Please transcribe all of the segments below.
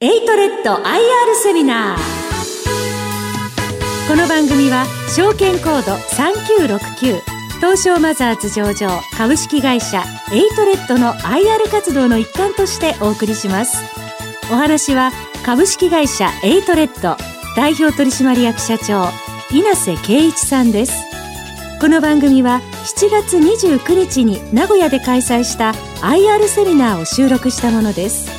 エイトレッド IR セミナー。この番組は証券コード3969東証マザーズ上場株式会社エイトレッドの IR 活動の一環としてお送りします。お話は株式会社エイトレッド代表取締役社長稲瀬圭一さんです。この番組は7月29日に名古屋で開催した IR セミナーを収録したものです。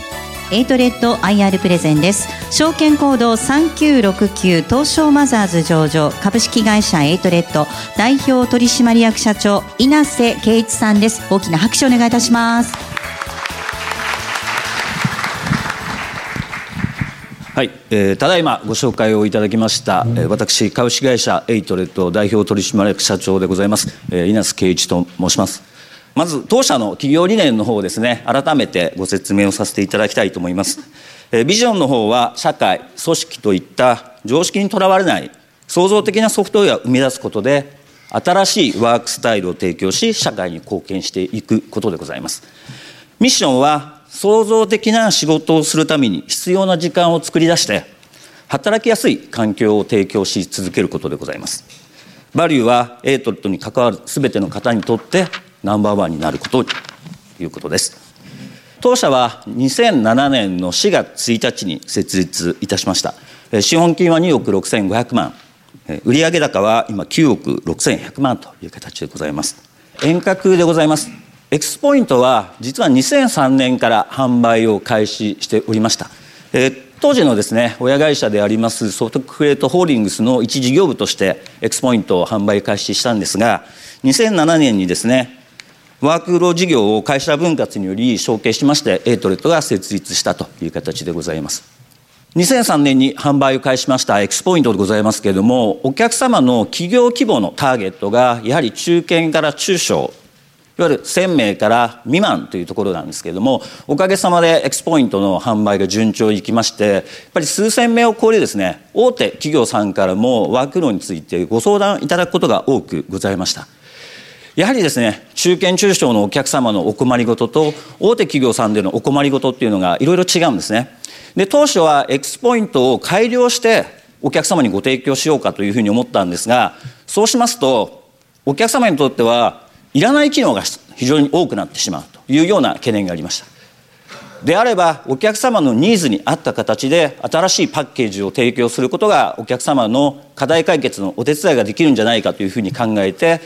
エイトレッド IR プレゼンです。証券コード3969東証マザーズ上場株式会社エイトレッド代表取締役社長稲瀬圭一さんです。大きな拍手をお願いいたします。はい、えー、ただいまご紹介をいただきました、えー、私株式会社エイトレッド代表取締役社長でございます、えー、稲瀬圭一と申します。まず当社の企業理念の方をですね改めてご説明をさせていただきたいと思います。ビジョンの方は社会組織といった常識にとらわれない創造的なソフトウェアを生み出すことで新しいワークスタイルを提供し社会に貢献していくことでございます。ミッションは創造的な仕事をするために必要な時間を作り出して働きやすい環境を提供し続けることでございます。バリューはエイトレッドに関わる全ての方にとってナンバーワンになることということです。当社は2007年の4月1日に設立いたしました。資本金は2億6500万。売上高は今9億6100万という形でございます。沿革でございます。 X-point は実は2003年から販売を開始しておりました、当時のですね親会社でありますソフトクリエイトホールディングスの一事業部として X-point を販売開始したんですが2007年にですねワークフロー事業を会社分割により承継しましてエイトレッドが設立したという形でございます。2003年に販売を開始しました X-point でございますけれどもお客様の企業規模のターゲットがやはり中堅から中小いわゆる1000名から未満というところなんですけれどもおかげさまで X-point の販売が順調にいきましてやっぱり数千名を超えるですね大手企業さんからもワークフローについてご相談いただくことが多くございました。やはりですね中堅中小のお客様のお困りごとと大手企業さんでのお困りごとっていうのがいろいろ違うんですね。で当初はエクスポイントを改良してお客様にご提供しようかというふうに思ったんですがそうしますとお客様にとってはいらない機能が非常に多くなってしまうというような懸念がありました。であればお客様のニーズに合った形で新しいパッケージを提供することがお客様の課題解決のお手伝いができるんじゃないかというふうに考えて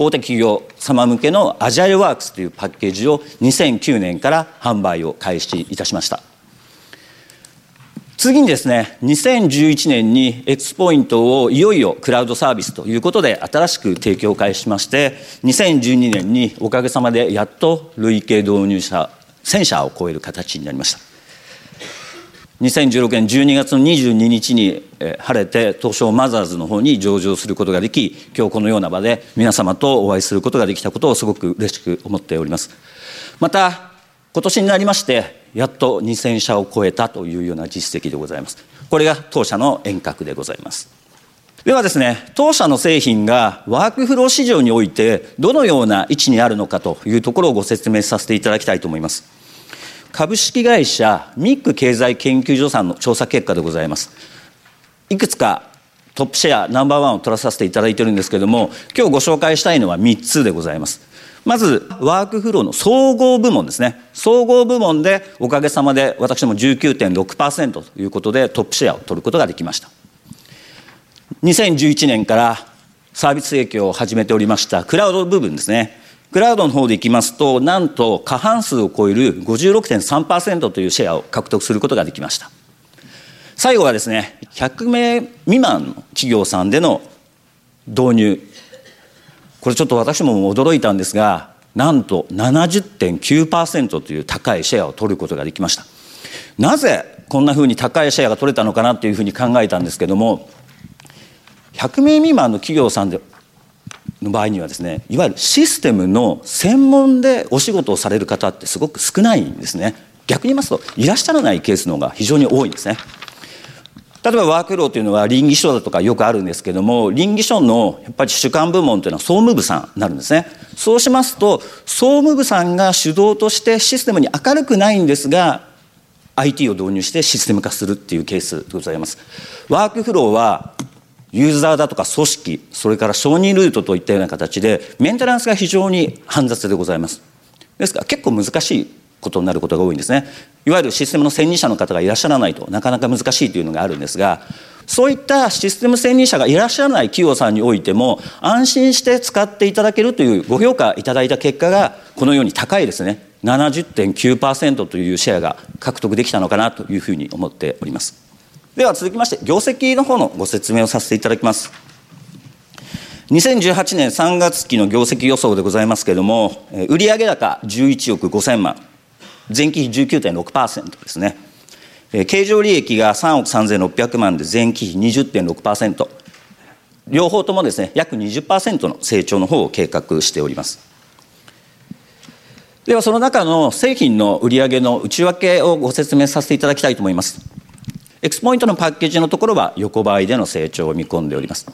大手企業様向けのアジャイルワークスというパッケージを2009年から販売を開始いたしました。次にですね2011年にエクスポイントをいよいよクラウドサービスということで新しく提供開始しまして2012年におかげさまでやっと累計導入者1000社を超える形になりました。2016年12月の22日に晴れて東証マザーズの方に上場することができ今日このような場で皆様とお会いすることができたことをすごく嬉しく思っております。また今年になりましてやっと2000社を超えたというような実績でございます。これが当社の遠隔でございます。ではですね当社の製品がワークフロー市場においてどのような位置にあるのかというところをご説明させていただきたいと思います。株式会社ミック経済研究所さんの調査結果でございます。いくつかトップシェアナンバーワンを取らさせていただいてるんですけれども今日ご紹介したいのは3つでございます。まずワークフローの総合部門ですね。総合部門でおかげさまで私も19.6%ということでトップシェアを取ることができました。2011年からサービス提供を始めておりましたクラウド部分ですね。クラウドの方でいきますと、なんと過半数を超える56.3%というシェアを獲得することができました。最後はですね、100名未満の企業さんでの導入。これちょっと私も驚いたんですが、なんと70.9%という高いシェアを取ることができました。なぜこんなふうに高いシェアが取れたのかなというふうに考えたんですけども、100名未満の企業さんでの場合にはですねいわゆるシステムの専門でお仕事をされる方ってすごく少ないんですね。逆に言いますといらっしゃらないケースの方が非常に多いんですね。例えばワークローというのは倫理書だとかよくあるんですけども倫理書のやっぱり主管部門というのは総務部さんになるんですね。そうしますと総務部さんが主導としてシステムに明るくないんですが IT を導入してシステム化するっていうケースでございます。ワークフローはユーザーだとか組織、それから承認ルートといったような形で、メンテナンスが非常に煩雑でございます。ですから結構難しいことになることが多いんですね。いわゆるシステムの専任者の方がいらっしゃらないとなかなか難しいというのがあるんですが、そういったシステム専任者がいらっしゃらない企業さんにおいても、安心して使っていただけるというご評価いただいた結果が、このように高いですね。70.9%というシェアが獲得できたのかなというふうに思っております。では続きまして、業績の方のご説明をさせていただきます。2018年3月期の業績予想でございますけれども、売上高11億5000万、前期比19.6%ですね。経常利益が3億3600万で前期比20.6%。両方ともですね、約20%の成長の方を計画しております。では、その中の製品の売上の内訳をご説明させていただきたいと思います。エクスポイントのパッケージのところは横ばいでの成長を見込んでおります。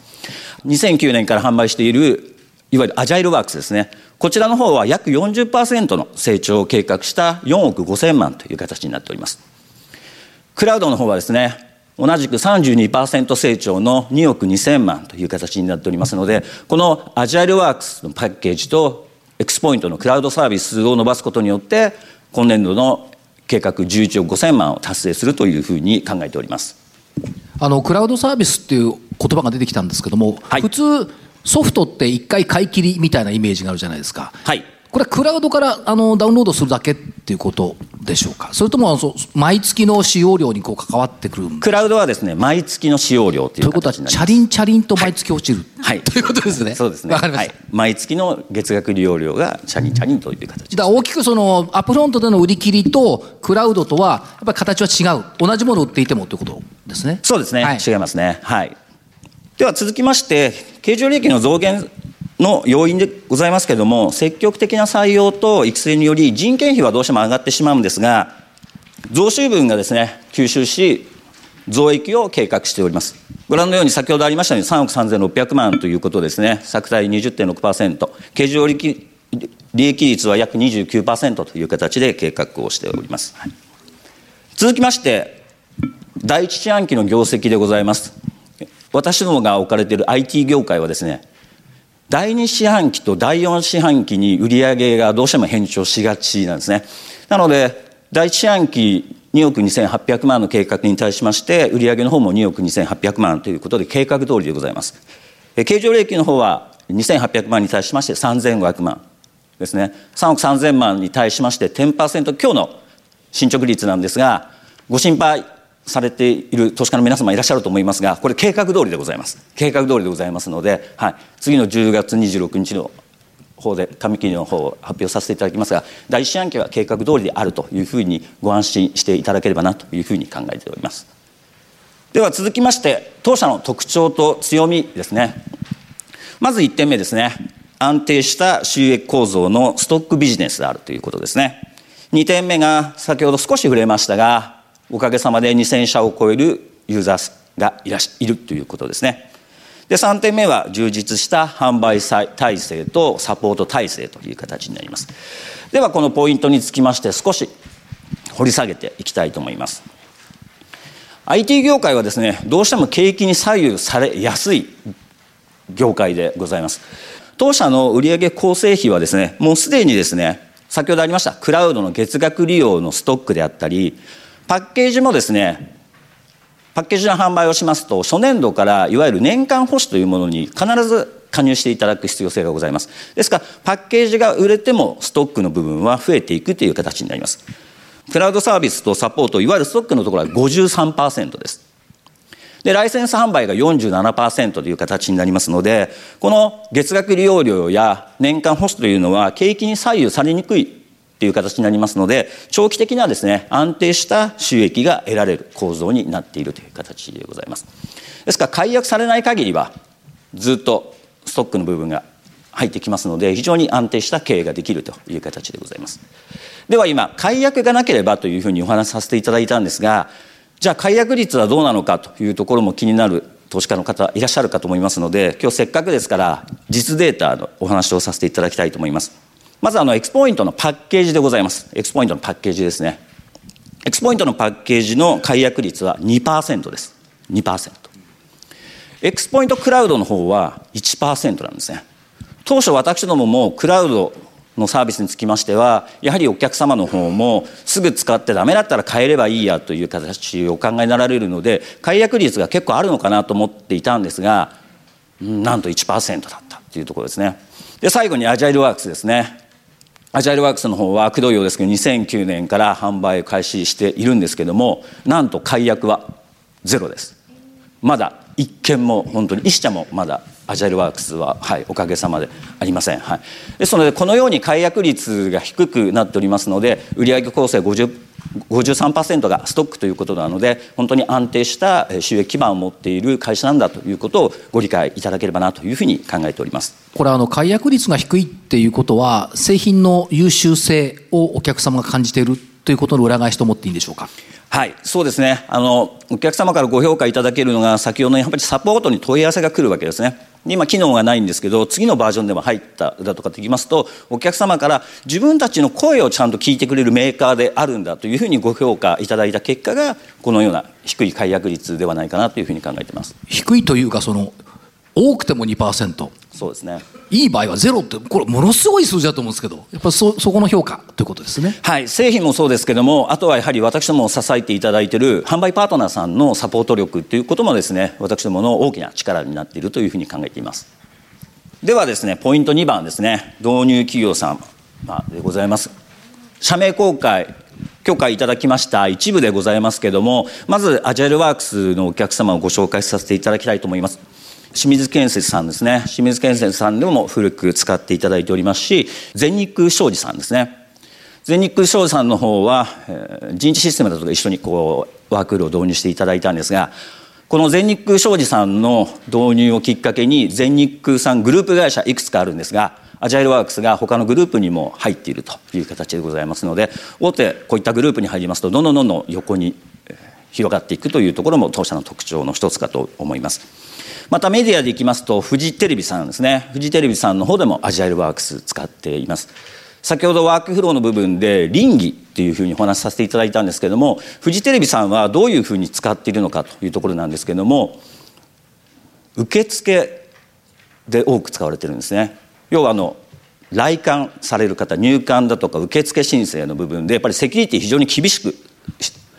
2009年から販売しているいわゆるアジャイルワークスですね。こちらの方は約40%の成長を計画した4億5000万という形になっております。クラウドの方はですね、同じく32%成長の2億2000万という形になっておりますので、このアジャイルワークスのパッケージとエクスポイントのクラウドサービスを伸ばすことによって、今年度の計画11億5000万を達成するというふうに考えております。あのクラウドサービスっていう言葉が出てきたんですけども、はい、普通ソフトって一回買い切りみたいなイメージがあるじゃないですか。はいこれはクラウドからあのダウンロードするだけっていうことでしょうか？それとも毎月の使用量にこう関わってくるクラウドはですね毎月の使用量ということはチャリンチャリンと毎月落ちる、はい、ということですね。そうですね。はい、毎月の月額利用料がチャリンチャリンという形。だ大きくそのアップフロントでの売り切りとクラウドとはやっぱり形は違う。同じものを売っていてもということですね。そうですね、はい、違いますね。はい。では続きまして経常利益の増減の要因でございますけれども、積極的な採用と育成により、人件費はどうしても上がってしまうんですが、増収分がですね、吸収し、増益を計画しております。ご覧のように先ほどありましたように3億3600万ということですね、昨対20.6%、経常利益率は約29%という形で計画をしております。はい、続きまして、第一四半期の業績でございます。私どもが置かれている IT 業界はですね、第2四半期と第4四半期に売上がどうしても変調しがちなんですね。なので、第1四半期2億2800万の計画に対しまして、売上の方も2億2800万ということで計画通りでございます。経常利益の方は2800万に対しまして3500万ですね。3億3000万に対しまして10%強の進捗率なんですが、ご心配されている投資家の皆様いらっしゃると思いますが、これ計画通りでございます。計画通りでございますので、はい、次の10月26日の方で紙切りの方を発表させていただきますが、第一四半期は計画通りであるというふうにご安心していただければなというふうに考えております。では続きまして、当社の特徴と強みですね。まず1点目ですね。安定した収益構造のストックビジネスであるということですね。2点目が先ほど少し触れましたが、おかげさまで2000社を超えるユーザーがいらしいるということですね。で3点目は充実した販売体制とサポート体制という形になります。ではこのポイントにつきまして少し掘り下げていきたいと思います。IT 業界はですねどうしても景気に左右されやすい業界でございます。当社の売上構成比はですねもうすでにですね先ほどありましたクラウドの月額利用のストックであったりパッケージもですねパッケージの販売をしますと初年度からいわゆる年間保守というものに必ず加入していただく必要性がございます。ですからパッケージが売れてもストックの部分は増えていくという形になります。クラウドサービスとサポートいわゆるストックのところは53%です。でライセンス販売が47%という形になりますのでこの月額利用料や年間保守というのは景気に左右されにくいという形になりますので長期的なですね安定した収益が得られる構造になっているという形でございます。ですから解約されない限りはずっとストックの部分が入ってきますので非常に安定した経営ができるという形でございます。では今解約がなければというふうにお話しさせていただいたんですがじゃあ解約率はどうなのかというところも気になる投資家の方いらっしゃるかと思いますので今日せっかくですから実データのお話をさせていただきたいと思います。まずあの X-point のパッケージでございます。 X-point のパッケージですね。 X-point のパッケージの解約率は2%です。2% X-point クラウドの方は1%なんですね。当初私どももクラウドのサービスにつきましてはやはりお客様の方もすぐ使ってダメだったら変えればいいやという形をお考えになられるので解約率が結構あるのかなと思っていたんですがなんと1%だったというところですね。で最後にアジャイルワークスですね。アジャイルワークスの方はくどいようですけど2009年から販売を開始しているんですけどもなんと解約はゼロです。まだ一件も本当に一社もまだアジャイルワークスは、はい、おかげさまでありません、はい、ですのでこのように解約率が低くなっておりますので売上構成50 53%がストックということなので本当に安定した収益基盤を持っている会社なんだということをご理解いただければなというふうに考えております。これあの解約率が低いっていうことは製品の優秀性をお客様が感じているということの裏返しと思っていいんでしょうか？はいそうですね。あのお客様からご評価いただけるのが先ほどのやっぱりサポートに問い合わせが来るわけですね。今機能がないんですけど次のバージョンでも入っただとかって言いますとお客様から自分たちの声をちゃんと聞いてくれるメーカーであるんだというふうにご評価いただいた結果がこのような低い解約率ではないかなというふうに考えています。低いというかその多くても2%そうですね。いい場合はゼロってこれものすごい数字だと思うんですけどやっぱりそそこの評価ということですね。はい製品もそうですけどもあとはやはり私ども支えていただいている販売パートナーさんのサポート力ということもですね私どもの大きな力になっているというふうに考えています。ではですねポイント2番ですね。導入企業さんでございます。社名公開許可いただきました一部でございますけどもまずアジャイルワークスのお客様をご紹介させていただきたいと思います清水建設さんですね清水建設さんでも古く使っていただいておりますし全日空商事さんですね全日空商事さんの方は、え、人事システムだとか一緒にこうワークルを導入していただいたんですがこの全日空商事さんの導入をきっかけに全日空さんグループ会社いくつかあるんですがアジャイルワークスが他のグループにも入っているという形でございますので大手こういったグループに入りますとどんどんどんどん横に広がっていくというところも当社の特徴の一つかと思います。またメディアでいきますとフジテレビさんですね。フジテレビさんの方でもアジャイルワークス使っています。先ほどワークフローの部分で倫理っていうふうにお話しさせていただいたんですけどもフジテレビさんはどういうふうに使っているのかというところなんですけども受付で多く使われてるんですね。要はあの来館される方入館だとか受付申請の部分でやっぱりセキュリティ非常に厳しく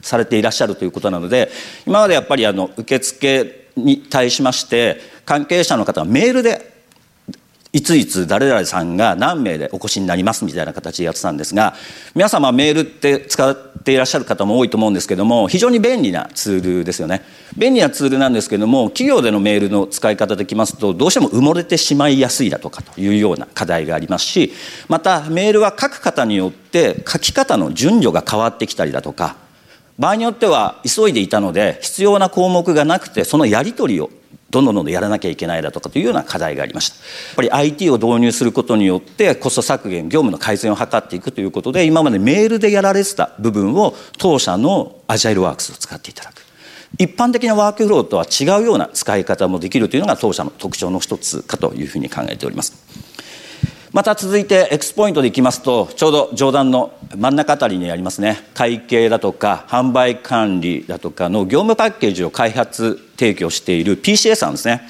されていらっしゃるということなので今までやっぱりあの受付に対しまして関係者の方がメールでいついつ誰々さんが何名でお越しになりますみたいな形でやってたんですが皆様メールって使っていらっしゃる方も多いと思うんですけども非常に便利なツールですよね。便利なツールなんですけども企業でのメールの使い方できますとどうしても埋もれてしまいやすいだとかというような課題がありますしまたメールは書く方によって書き方の順序が変わってきたりだとか場合によっては急いでいたので必要な項目がなくてそのやり取りをどんどんどんどんやらなきゃいけないだとかというような課題がありました。やっぱり IT を導入することによってコスト削減業務の改善を図っていくということで今までメールでやられてた部分を当社のアジャイルワークスを使っていただく。一般的なワークフローとは違うような使い方もできるというのが当社の特徴の一つかというふうに考えております。また続いてエクスポイントでいきますとちょうど上段の真ん中あたりにありますね。会計だとか販売管理だとかの業務パッケージを開発提供している PCA さんですね。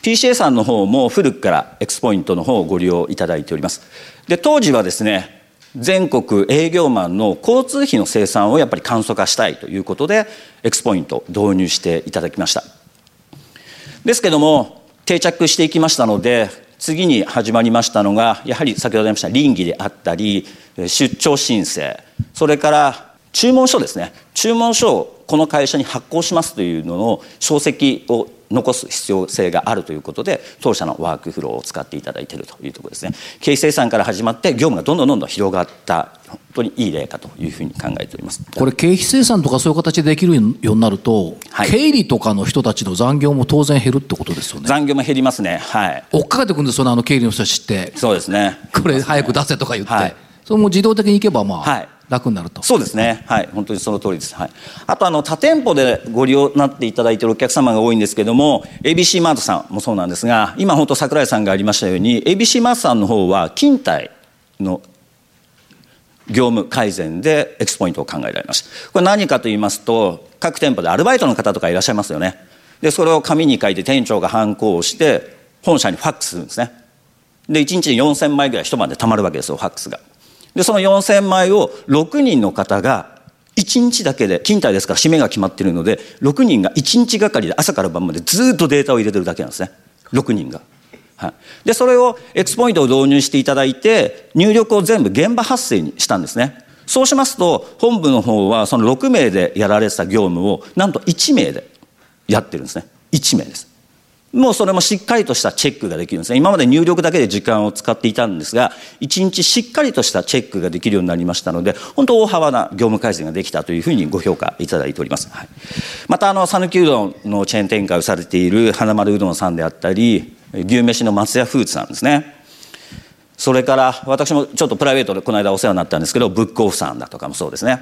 PCA さんの方も古くからエクスポイントの方をご利用いただいております。で当時はですね全国営業マンの交通費の生産をやっぱり簡素化したいということでエクスポイント導入していただきました。ですけども定着していきましたので次に始まりましたのがやはり先ほど言いました倫理であったり出張申請。それから注文書ですね。注文書をこの会社に発行しますというのの書籍を残す必要性があるということで当社のワークフローを使っていただいているというところですね。経費生産から始まって業務がどんどんどんどん広がった本当にいい例かというふうに考えております。これ経費生産とかそういう形でできるようになると、はい、経理とかの人たちの残業も当然減るってことですよね。残業も減りますね。はい。追っかけてくるんですよねあの経理の人たちって。そうですね。これ早く出せとか言って、はい、それも自動的にいけばまあ、はい。楽になると。そうですね。はい。本当にその通りです、はい、あとあの他店舗でご利用になっていただいているお客様が多いんですけども ABC マートさんもそうなんですが今本当櫻井さんがありましたように ABC マートさんの方は勤怠の業務改善で X ポイントを考えられます。これ何かと言いますと、各店舗でアルバイトの方とかいらっしゃいますよね。で、それを紙に書いて店長が反抗して、本社にファックスするんですね。で、1日に4000枚ぐらい一晩で貯まるわけですよ、ファックスが。で、その4000枚を6人の方が1日だけで、勤怠ですから締めが決まってるので、6人が1日がかりで朝から晩までずっとデータを入れてるだけなんですね。6人が。はい、でそれを X ポイントを導入していただいて入力を全部現場発生にしたんですね。そうしますと本部の方はその6名でやられてた業務をなんと1名でやってるんですね。1名です。もうそれもしっかりとしたチェックができるんですね。今まで入力だけで時間を使っていたんですが1日しっかりとしたチェックができるようになりましたので本当大幅な業務改善ができたというふうにご評価いただいております、はい、またあの讃岐うどんのチェーン展開をされている花丸うどんさんであったり牛めしの松屋フーツさんですね。それから私もちょっとプライベートでこの間お世話になったんですけどブックオフさんだとかもそうですね。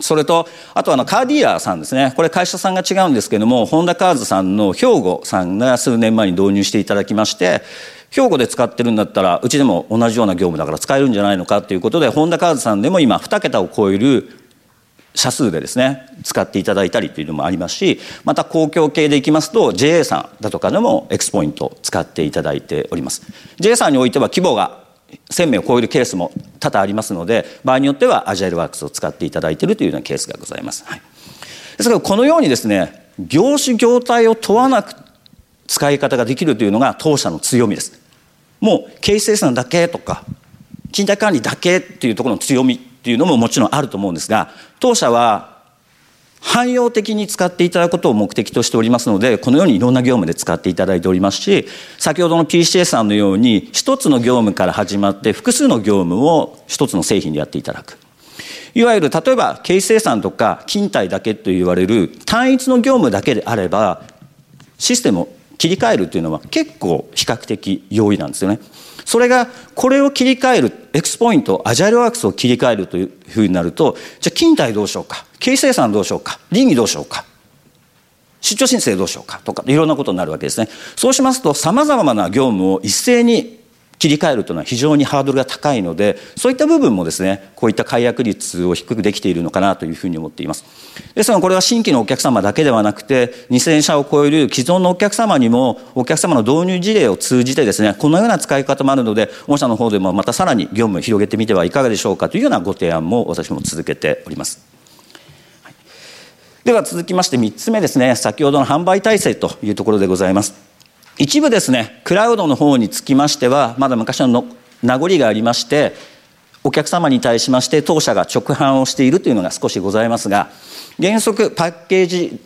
それとあとあのカーディーラーさんですね。これ会社さんが違うんですけどもホンダカーズさんの兵庫さんが数年前に導入していただきまして兵庫で使ってるんだったらうちでも同じような業務だから使えるんじゃないのかということでホンダカーズさんでも今2桁を超える社数でですね使っていただいたりというのもありますしまた公共系でいきますと JA さんだとかでも X ポイントを使っていただいております。JA さんにおいては規模が1000名を超えるケースも多々ありますので場合によってはアジャイルワークスを使っていただいているというようなケースがございます、はい、ですからこのようにですね業種業態を問わなく使い方ができるというのが当社の強みです。もう経営生産だけとか賃貸管理だけっていうところの強みっていうのももちろんあると思うんですが当社は汎用的に使っていただくことを目的としておりますのでこのようにいろんな業務で使っていただいておりますし先ほどの PCA さんのように一つの業務から始まって複数の業務を一つの製品でやっていただくいわゆる例えば経費生産とか勤怠だけと言われる単一の業務だけであればシステムを切り替えるというのは結構比較的容易なんですよね。それがこれを切り替える X-point AgileWorks を切り替えるというふうになるとじゃあ勤怠どうしようか経費精算どうしようか稟議どうしようか出張申請どうしようかとかいろんなことになるわけですね。そうしますとさまざまな業務を一斉に切り替えるというのは非常にハードルが高いのでそういった部分もですねこういった解約率を低くできているのかなというふうに思っています。ですがこれは新規のお客様だけではなくて2000社を超える既存のお客様にもお客様の導入事例を通じてですねこのような使い方もあるので御社の方でもまたさらに業務を広げてみてはいかがでしょうかというようなご提案も私も続けております。では続きまして3つ目ですね。先ほどの販売体制というところでございます。一部ですねクラウドの方につきましてはまだ昔の名残がありましてお客様に対しまして当社が直販をしているというのが少しございますが原則パッケージ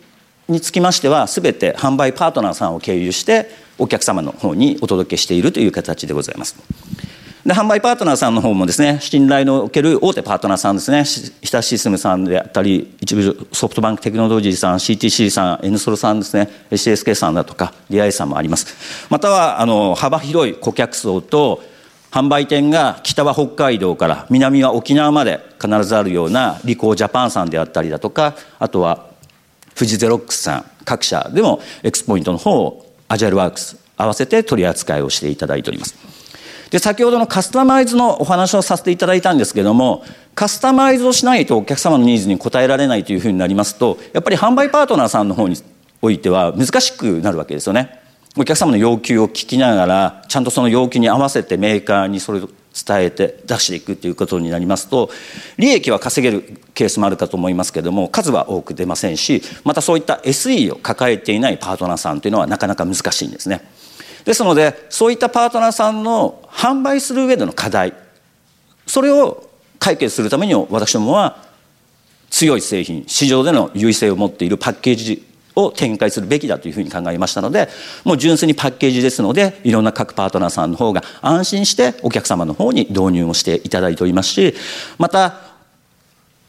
につきましては全て販売パートナーさんを経由してお客様の方にお届けしているという形でございます。で販売パートナーさんの方もですね信頼のおける大手パートナーさんですね。日田システムさんであったり一部ソフトバンクテクノロジーさん CTC さん N ソルさんですね。CSK さんだとか DI さんもあります。またはあの幅広い顧客層と販売店が北は北海道から南は沖縄まで必ずあるようなリコージャパンさんであったりだとかあとは富士ゼロックスさん各社でもエクスポイントの方をアジャイルワークス合わせて取り扱いをしていただいております。で先ほどのカスタマイズのお話をさせていただいたんですけどもカスタマイズをしないとお客様のニーズに応えられないというふうになりますとやっぱり販売パートナーさんの方においては難しくなるわけですよねお客様の要求を聞きながらちゃんとその要求に合わせてメーカーにそれを伝えて出していくということになりますと利益は稼げるケースもあるかと思いますけども数は多く出ませんしまたそういった SE を抱えていないパートナーさんというのはなかなか難しいんですね。ですのでそういったパートナーさんの販売する上での課題それを解決するために私どもは強い製品市場での優位性を持っているパッケージを展開するべきだというふうに考えましたのでもう純粋にパッケージですのでいろんな各パートナーさんの方が安心してお客様の方に導入をしていただいておりますしまた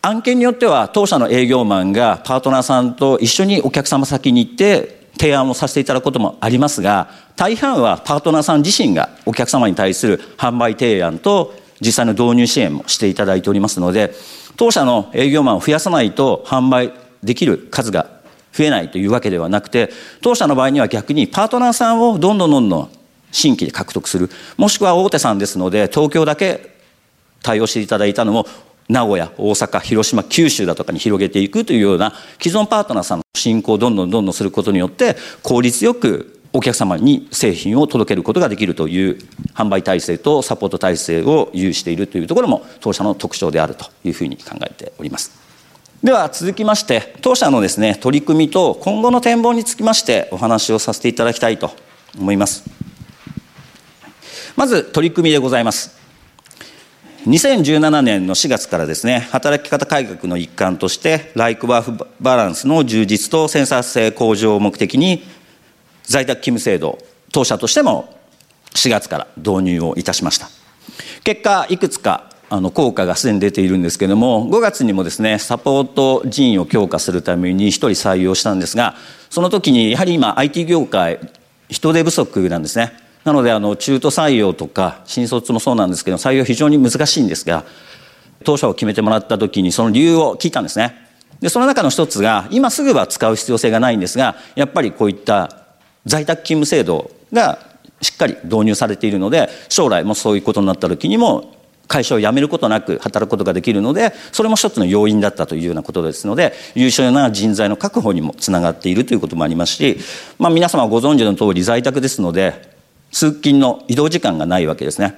案件によっては当社の営業マンがパートナーさんと一緒にお客様先に行って提案をさせていただくこともありますが大半はパートナーさん自身がお客様に対する販売提案と実際の導入支援もしていただいておりますので当社の営業マンを増やさないと販売できる数が増えないというわけではなくて当社の場合には逆にパートナーさんをどんどんどんどん新規で獲得するもしくは大手さんですので東京だけ対応していただいたのも名古屋大阪広島九州だとかに広げていくというような既存パートナーさんの進行をどんどんどんどんすることによって効率よくお客様に製品を届けることができるという販売体制とサポート体制を有しているというところも当社の特徴であるというふうに考えております。では続きまして当社のですね取り組みと今後の展望につきましてお話をさせていただきたいと思います。まず取り組みでございます。2017年の4月からですね働き方改革の一環としてライクワークバランスの充実とセンサー性向上を目的に在宅勤務制度当社としても4月から導入をいたしました。結果いくつかあの効果がすでに出ているんですけれども5月にもですねサポート人員を強化するために1人採用したんですがその時にやはり今 IT 業界人手不足なんですね。なのであの中途採用とか新卒もそうなんですけど採用非常に難しいんですが当社を決めてもらった時にその理由を聞いたんですね。でその中の一つが今すぐは使う必要性がないんですがやっぱりこういった在宅勤務制度がしっかり導入されているので将来もそういうことになった時にも会社を辞めることなく働くことができるのでそれも一つの要因だったというようなことですので優秀な人材の確保にもつながっているということもありますし、まあ、皆様ご存知の通り在宅ですので通勤の移動時間がないわけですね。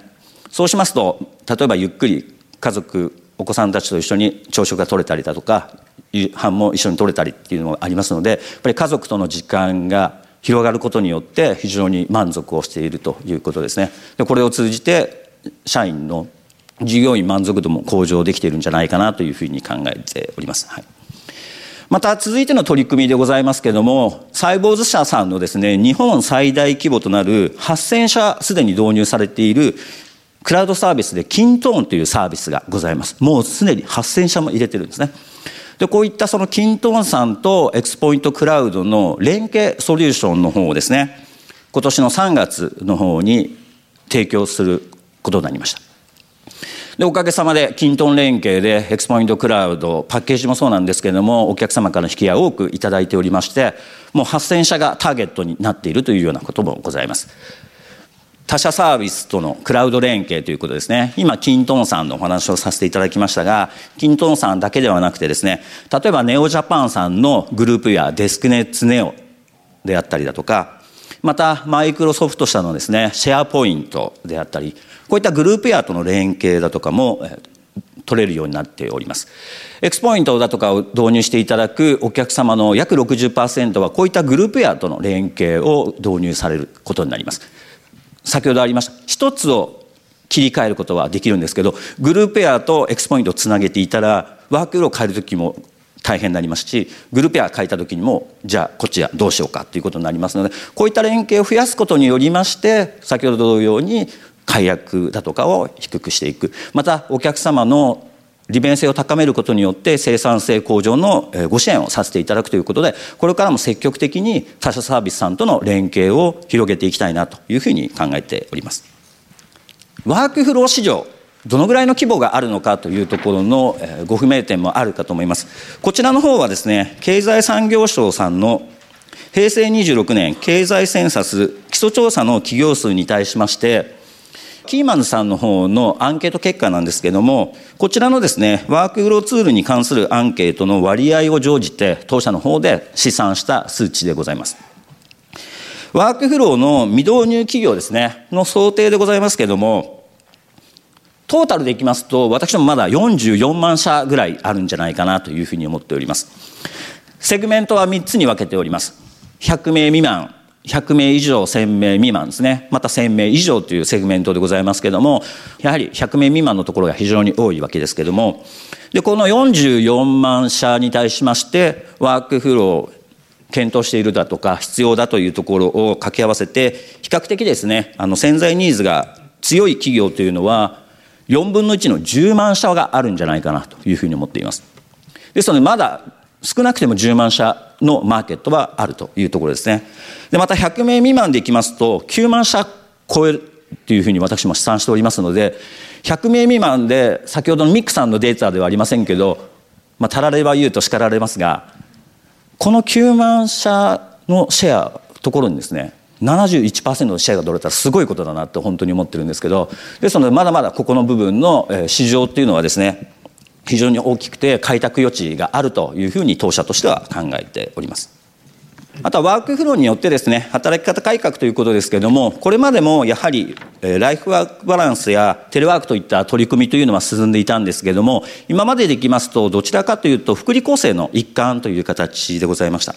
そうしますと例えばゆっくり家族お子さんたちと一緒に朝食が取れたりだとか夕飯も一緒に取れたりっていうのがありますのでやっぱり家族との時間が広がることによって非常に満足をしているということですね。でこれを通じて社員の従業員満足度も向上できているんじゃないかなというふうに考えております、はい、また続いての取り組みでございますけれどもサイボウズ社さんのですね日本最大規模となる8000社すでに導入されているクラウドサービスで kintone というサービスがございます。もうすでに8000社も入れてるんですね。でこういったその kintone さんと X-point クラウドの連携ソリューションの方をですね今年の3月の方に提供することになりました。でおかげさまでキントン連携でエクスポイントクラウドパッケージもそうなんですけれどもお客様からの引き合いを多くいただいておりましてもう8000社がターゲットになっているというようなこともございます。他社サービスとのクラウド連携ということですね。今キントンさんのお話をさせていただきましたがキントンさんだけではなくてですね例えばネオジャパンさんのグループやデスクネッツネオであったりだとかまたマイクロソフト社のですねシェアポイントであったりこういったグループやとの連携だとかも取れるようになっております。エクスポイントだとかを導入していただくお客様の約60%はこういったグループやとの連携を導入されることになります。先ほどありました一つを切り替えることはできるんですけどグループペアとエクスポイントをつなげていたらワークフローを変える時も大変になりますしグループペア変えた時にもじゃあこっちはどうしようかということになりますのでこういった連携を増やすことによりまして先ほど同様に解約だとかを低くしていく。またお客様の利便性を高めることによって生産性向上のご支援をさせていただくということでこれからも積極的に他社サービスさんとの連携を広げていきたいなというふうに考えております。ワークフロー市場どのぐらいの規模があるのかというところのご不明点もあるかと思います。こちらの方はですね経済産業省さんの平成26年経済センサス基礎調査の企業数に対しましてキーマンさんの方のアンケート結果なんですけども、こちらのですね、ワークフローツールに関するアンケートの割合を乗じて、当社の方で試算した数値でございます。ワークフローの未導入企業ですね、の想定でございますけども、トータルでいきますと、私どもまだ44万社ぐらいあるんじゃないかなというふうに思っております。セグメントは3つに分けております。100名未満、100名以上1000名未満ですね。また1000名以上というセグメントでございますけども、やはり100名未満のところが非常に多いわけですけども、で、この44万社に対しまして、ワークフローを検討しているだとか、必要だというところを掛け合わせて、比較的ですね、あの潜在ニーズが強い企業というのは、4分の1の10万社があるんじゃないかなというふうに思っています。ですので、まだ少なくても10万社のマーケットはあるというところですね。で、また100名未満でいきますと、9万社超えるというふうに私も試算しておりますので、100名未満で、先ほどのミックさんのデータではありませんけど、まあ、たられば言うと叱られますが、この9万社のシェアところにですね、71%のシェアが取れたらすごいことだなって本当に思ってるんですけどですのでまだまだここの部分の市場っていうのはですね非常に大きくて開拓余地があるというふうに当社としては考えております。あとはワークフローによってですね、働き方改革ということですけれども、これまでもやはり、ライフワークバランスやテレワークといった取り組みというのは進んでいたんですけれども、今までできますと、どちらかというと、福利厚生の一環という形でございました。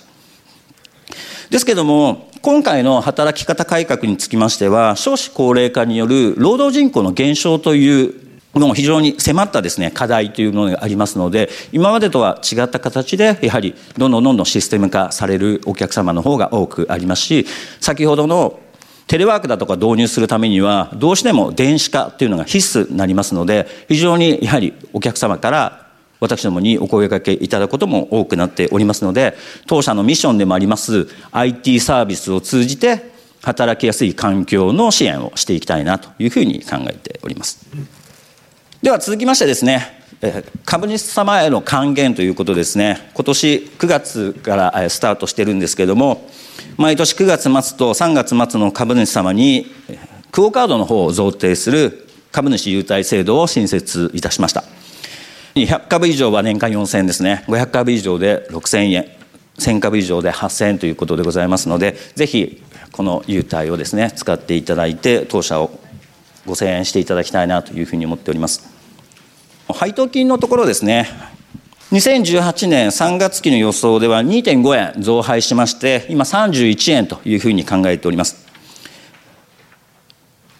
ですけれども、今回の働き方改革につきましては、少子高齢化による労働人口の減少というの非常に迫ったですね、課題というものがありますので、今までとは違った形で、やはりどんどんどんどんシステム化されるお客様の方が多くありますし、先ほどのテレワークだとか導入するためには、どうしても電子化というのが必須になりますので、非常にやはりお客様から私どもにお声掛けいただくことも多くなっておりますので、当社のミッションでもあります IT サービスを通じて働きやすい環境の支援をしていきたいなというふうに考えております。では続きましてですね、株主様への還元ということですね、今年9月からスタートしてるんですけれども、毎年9月末と3月末の株主様に、クオカードの方を贈呈する株主優待制度を新設いたしました。200株以上は年間4000円ですね、500株以上で6000円、1000株以上で8000円ということでございますので、ぜひこの優待をですね、使っていただいて、当社をご声援していただきたいなというふうに思っております。配当金のところですね、2018年3月期の予想では2.5円増配しまして、今31円というふうに考えております。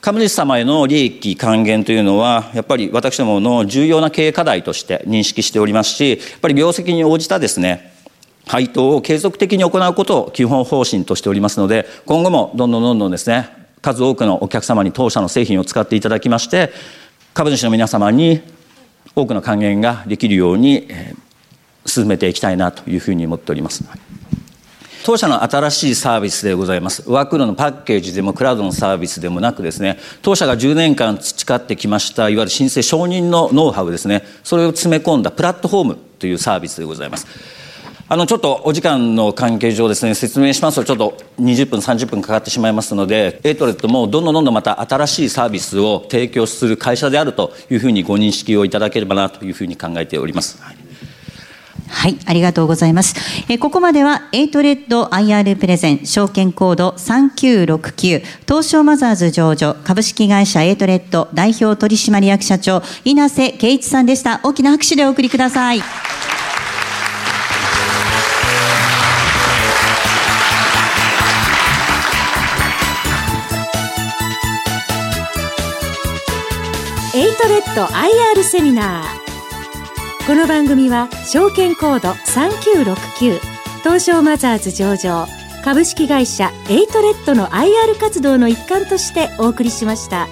株主様への利益還元というのは、やっぱり私どもの重要な経営課題として認識しておりますし、やっぱり業績に応じたですね、配当を継続的に行うことを基本方針としておりますので、今後もどんどんどんどんですね、数多くのお客様に当社の製品を使っていただきまして、株主の皆様に多くの還元ができるように進めていきたいなというふうに思っております。当社の新しいサービスでございます。ワークフローのパッケージでもクラウドのサービスでもなくですね、当社が10年間培ってきました、いわゆる申請承認のノウハウですね、それを詰め込んだプラットフォームというサービスでございます。あのちょっとお時間の関係上ですね説明しますとちょっと20分30分かかってしまいますのでエイトレッドもどんどんどんどんまた新しいサービスを提供する会社であるというふうにご認識をいただければなというふうに考えております。はいはい、ありがとうございます。えここまでは、エイトレッド IR プレゼン、証券コード3969、東証マザーズ上場、株式会社エイトレッド代表取締役社長、稲瀬圭一さんでした。大きな拍手でお送りください。トレッド IR セミナーこの番組は証券コード3969東証マザーズ上場株式会社エイトレッドの IR 活動の一環としてお送りしました。